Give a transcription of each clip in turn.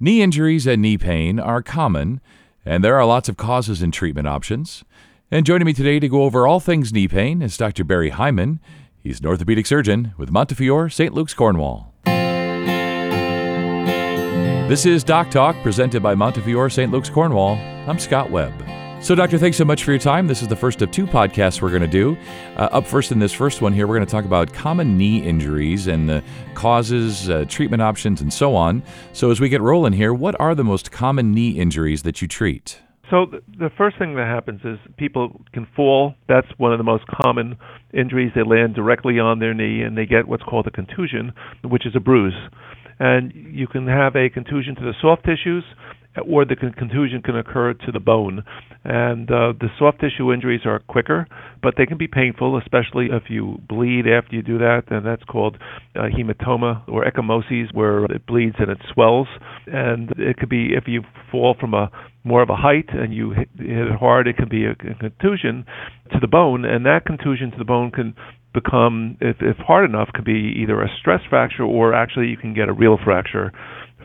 Knee injuries and knee pain are common, and there are lots of causes and treatment options. And joining me today to go over all things knee pain is Dr. Barry Hyman. He's an orthopedic surgeon with Montefiore, St. Luke's, Cornwall. This is Doc Talk presented by Montefiore, St. Luke's, Cornwall. I'm Scott Webb. So, Doctor, thanks so much for your time. This is the first of two podcasts we're going to do. Uh, up first in this first one here, we're going to talk about common knee injuries and the causes, uh, treatment options, and so on. So, as we get rolling here, what are the most common knee injuries that you treat? So, the first thing that happens is people can fall. That's one of the most common injuries. They land directly on their knee and they get what's called a contusion, which is a bruise. And you can have a contusion to the soft tissues or the con- contusion can occur to the bone. And uh, the soft tissue injuries are quicker, but they can be painful, especially if you bleed after you do that. And that's called uh, hematoma or ecchymosis, where it bleeds and it swells. And it could be if you fall from a more of a height and you hit, hit it hard, it can be a, a contusion to the bone, and that contusion to the bone can become, if, if hard enough, could be either a stress fracture or actually you can get a real fracture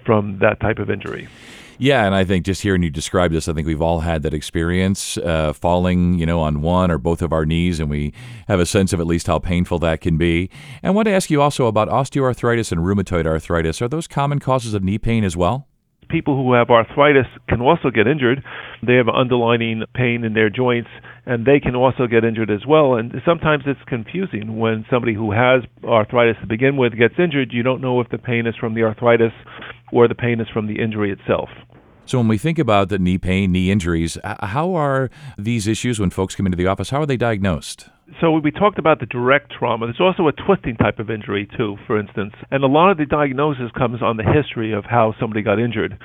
from that type of injury. Yeah, and I think just hearing you describe this, I think we've all had that experience, uh, falling, you know, on one or both of our knees, and we have a sense of at least how painful that can be. And I want to ask you also about osteoarthritis and rheumatoid arthritis. Are those common causes of knee pain as well? People who have arthritis can also get injured. They have underlying pain in their joints, and they can also get injured as well. And sometimes it's confusing when somebody who has arthritis to begin with gets injured. You don't know if the pain is from the arthritis or the pain is from the injury itself. So, when we think about the knee pain, knee injuries, how are these issues when folks come into the office? How are they diagnosed? So we talked about the direct trauma. There's also a twisting type of injury too, for instance, and a lot of the diagnosis comes on the history of how somebody got injured.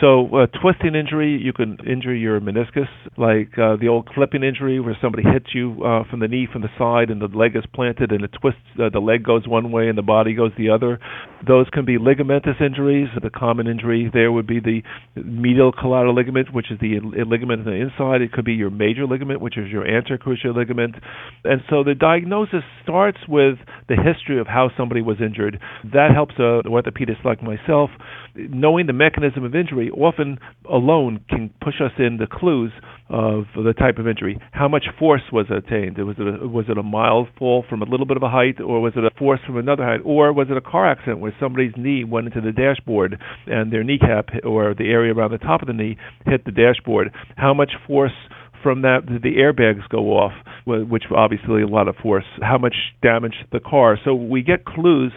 So a twisting injury, you can injure your meniscus, like uh, the old clipping injury where somebody hits you uh, from the knee from the side and the leg is planted and it twists. Uh, the leg goes one way and the body goes the other. Those can be ligamentous injuries. The common injury there would be the medial collateral ligament, which is the ligament on the inside. It could be your major ligament, which is your anterior cruciate ligament. And so the diagnosis starts with the history of how somebody was injured. That helps a orthopedist like myself. Knowing the mechanism of injury often alone can push us in the clues of the type of injury. How much force was attained? Was it a, was it a mild fall from a little bit of a height, or was it a force from another height, or was it a car accident where somebody's knee went into the dashboard and their kneecap or the area around the top of the knee hit the dashboard? How much force from that the airbags go off, which obviously a lot of force. How much damage the car? So we get clues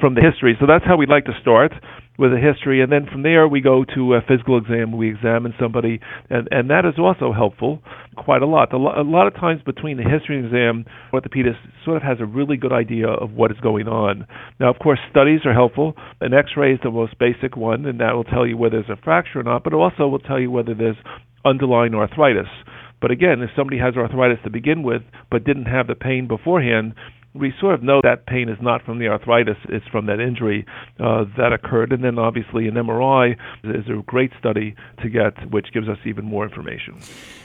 from the history. So that's how we'd like to start with a history, and then from there we go to a physical exam. We examine somebody, and and that is also helpful quite a lot. A, lo- a lot of times between the history exam, orthopedist sort of has a really good idea of what is going on. Now, of course, studies are helpful. An X-ray is the most basic one, and that will tell you whether there's a fracture or not, but it also will tell you whether there's underlying arthritis. But again, if somebody has arthritis to begin with but didn't have the pain beforehand, we sort of know that pain is not from the arthritis, it's from that injury uh, that occurred. And then obviously an MRI is a great study to get, which gives us even more information.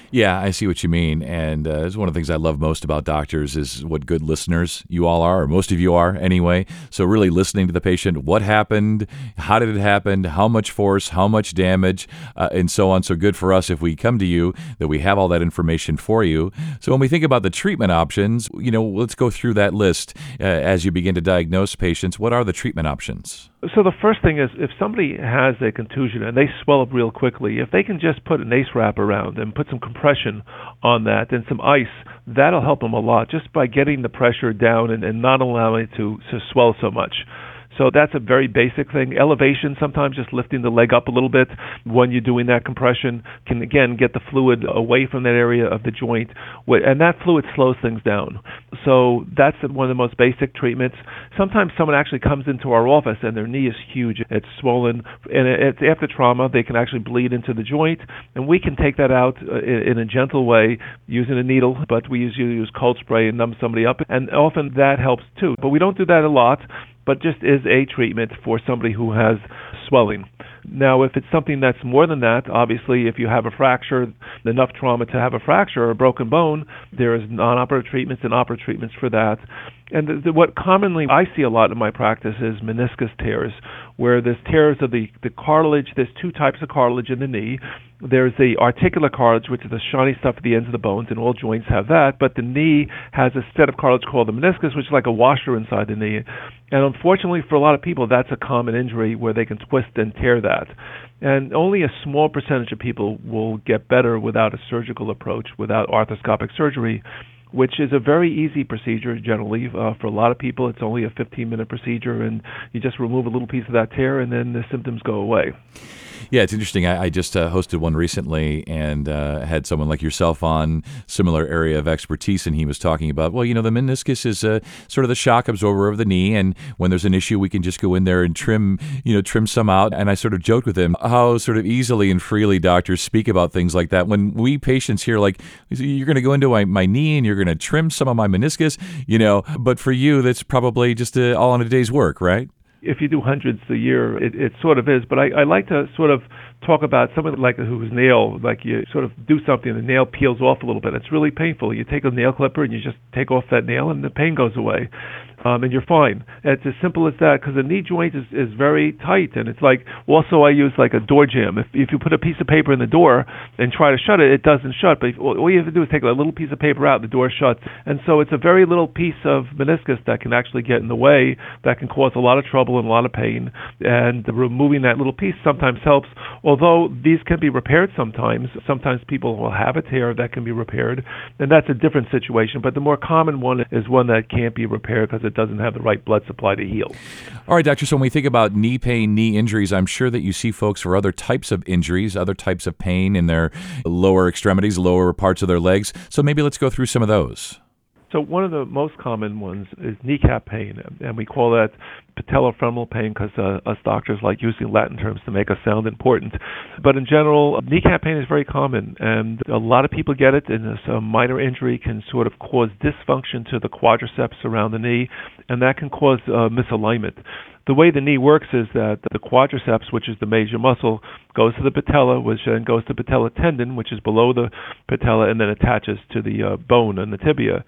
Yeah, I see what you mean, and uh, it's one of the things I love most about doctors is what good listeners you all are, or most of you are anyway. So really listening to the patient, what happened, how did it happen, how much force, how much damage, uh, and so on. So good for us if we come to you that we have all that information for you. So when we think about the treatment options, you know, let's go through that list uh, as you begin to diagnose patients. What are the treatment options? So the first thing is if somebody has a contusion and they swell up real quickly, if they can just put an ACE wrap around and put some compression on that and some ice, that'll help them a lot just by getting the pressure down and, and not allowing it to, to swell so much. So that's a very basic thing. Elevation, sometimes just lifting the leg up a little bit when you're doing that compression can again get the fluid away from that area of the joint, and that fluid slows things down. So that's one of the most basic treatments. Sometimes someone actually comes into our office and their knee is huge, it's swollen, and it's after trauma they can actually bleed into the joint, and we can take that out uh, in a gentle way using a needle, but we usually use cold spray and numb somebody up, and often that helps too. But we don't do that a lot but just is a treatment for somebody who has swelling. Now, if it's something that's more than that, obviously, if you have a fracture, enough trauma to have a fracture or a broken bone, there is non-operative treatments and operative treatments for that. And what commonly I see a lot in my practice is meniscus tears, where there's tears of the, the cartilage. There's two types of cartilage in the knee. There's the articular cartilage, which is the shiny stuff at the ends of the bones, and all joints have that. But the knee has a set of cartilage called the meniscus, which is like a washer inside the knee. And unfortunately, for a lot of people, that's a common injury where they can twist and tear that. And only a small percentage of people will get better without a surgical approach, without arthroscopic surgery which is a very easy procedure generally. Uh, for a lot of people, it's only a 15 minute procedure, and you just remove a little piece of that tear, and then the symptoms go away. Yeah, it's interesting. I, I just uh, hosted one recently and uh, had someone like yourself on, similar area of expertise, and he was talking about, well, you know, the meniscus is uh, sort of the shock absorber of the knee, and when there's an issue, we can just go in there and trim, you know, trim some out. And I sort of joked with him how sort of easily and freely doctors speak about things like that. When we patients hear, like, you're going to go into my, my knee and you're going to trim some of my meniscus, you know, but for you, that's probably just uh, all in a day's work, right? If you do hundreds a year, it, it sort of is. But I, I like to sort of talk about someone like whose nail, like you sort of do something the nail peels off a little bit. It's really painful. You take a nail clipper and you just take off that nail and the pain goes away um, and you're fine. It's as simple as that because the knee joint is, is very tight, and it's like also I use like a door jamb. If if you put a piece of paper in the door and try to shut it, it doesn't shut. But if, all you have to do is take a little piece of paper out, the door shuts. And so it's a very little piece of meniscus that can actually get in the way, that can cause a lot of trouble and a lot of pain. And removing that little piece sometimes helps. Although these can be repaired sometimes. Sometimes people will have a tear that can be repaired, and that's a different situation. But the more common one is one that can't be repaired because it doesn't have the right blood supply to heal. All right, doctor. So when we think about knee pain, knee injuries, I'm sure that you see folks for other types of injuries, other types of pain in their lower extremities, lower parts of their legs. So maybe let's go through some of those. So one of the most common ones is kneecap pain, and we call that patellofemoral pain because uh, us doctors like using Latin terms to make us sound important. But in general, kneecap pain is very common, and a lot of people get it. And a minor injury can sort of cause dysfunction to the quadriceps around the knee, and that can cause uh, misalignment the way the knee works is that the quadriceps, which is the major muscle, goes to the patella, which then goes to patella tendon, which is below the patella, and then attaches to the uh, bone and the tibia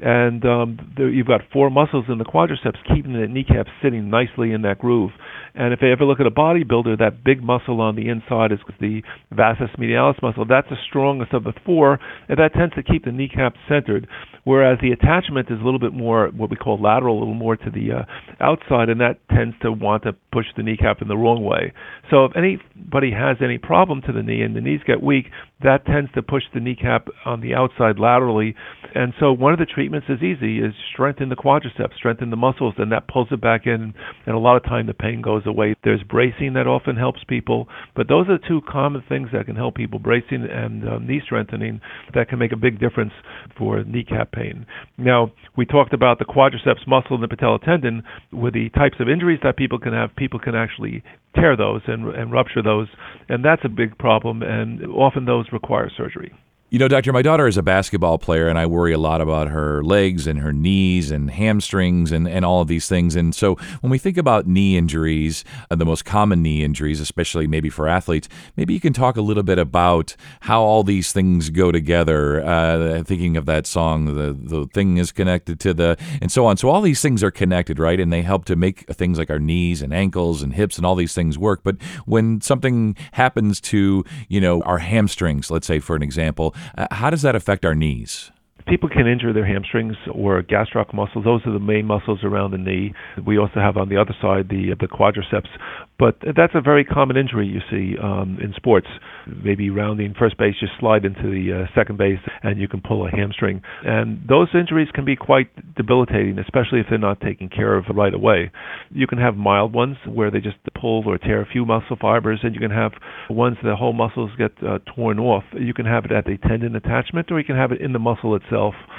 and um, the, you've got four muscles in the quadriceps keeping the kneecap sitting nicely in that groove. And if you ever look at a bodybuilder, that big muscle on the inside is the vastus medialis muscle. That's the strongest of the four, and that tends to keep the kneecap centered. Whereas the attachment is a little bit more what we call lateral, a little more to the uh, outside, and that tends to want to push the kneecap in the wrong way. So if anybody has any problem to the knee and the knees get weak, that tends to push the kneecap on the outside laterally. And so one of the treatments is easy, is strengthen the quadriceps, strengthen the muscles, and that pulls it back in. And a lot of time the pain goes away. There's bracing that often helps people, but those are the two common things that can help people: bracing and uh, knee strengthening. That can make a big difference for kneecap pain. Now we talked about the quadriceps muscle and the patella tendon. With the types of injuries that people can have, people can actually tear those and, and rupture those, and that's a big problem. And often those require surgery. You know, doctor, my daughter is a basketball player, and I worry a lot about her legs and her knees and hamstrings and, and all of these things. And so, when we think about knee injuries, uh, the most common knee injuries, especially maybe for athletes, maybe you can talk a little bit about how all these things go together. Uh, thinking of that song, the the thing is connected to the, and so on. So all these things are connected, right? And they help to make things like our knees and ankles and hips and all these things work. But when something happens to you know our hamstrings, let's say for an example uh, how does that affect our knees? People can injure their hamstrings or gastroc muscles. Those are the main muscles around the knee. We also have on the other side the the quadriceps, but that's a very common injury you see um, in sports. Maybe rounding first base, you slide into the uh, second base and you can pull a hamstring. And those injuries can be quite debilitating, especially if they're not taken care of right away. You can have mild ones where they just pull or tear a few muscle fibers, and you can have ones where the whole muscles get uh, torn off. You can have it at the tendon attachment, or you can have it in the muscle itself yourself.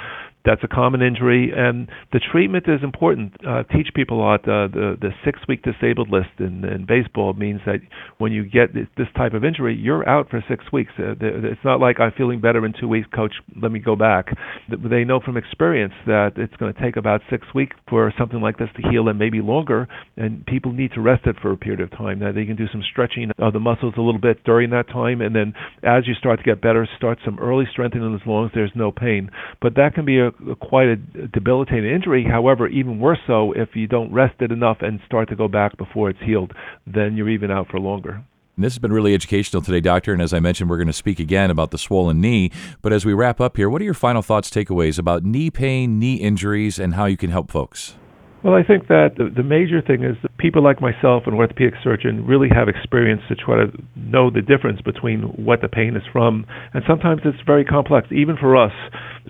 That's a common injury, and the treatment is important. Uh, teach people a lot. Uh, the the six week disabled list in, in baseball means that when you get this, type of injury, you're out for six weeks. Uh, it's not like I'm feeling better in two weeks, coach. Let me go back. They know from experience that it's going to take about six weeks for something like this to heal, and maybe longer. And people need to rest it for a period of time. Now they can do some stretching of the muscles a little bit during that time, and then as you start to get better, start some early strengthening as long as there's no pain. But that can be a a, quite a debilitating injury. However, even worse so if you don't rest it enough and start to go back before it's healed, then you're even out for longer. And this has been really educational today, Doctor. And as I mentioned, we're going to speak again about the swollen knee. But as we wrap up here, what are your final thoughts, takeaways about knee pain, knee injuries, and how you can help folks? Well, I think that the, the major thing is that people like myself, an orthopedic surgeon, really have experience to try to know the difference between what the pain is from. And sometimes it's very complex, even for us.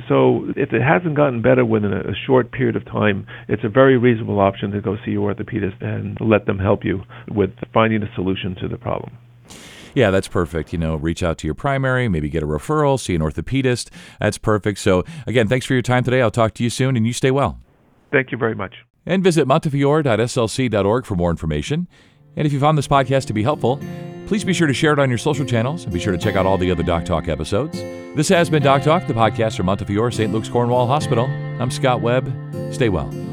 So if it hasn't gotten better within a, short period of time, it's a very reasonable option to go see your orthopedist and let them help you with finding a solution to the problem. Yeah, that's perfect. You know, reach out to your primary, maybe get a referral, see an orthopedist. That's perfect. So, again, thanks for your time today. I'll talk to you soon and you stay well. Thank you very much. And visit montefiore.slc.org for more information. And if you found this podcast to be helpful, please be sure to share it on your social channels and be sure to check out all the other Doc Talk episodes. This has been Doc Talk, the podcast from Montefiore St. Luke's Cornwall Hospital. I'm Scott Webb. Stay well.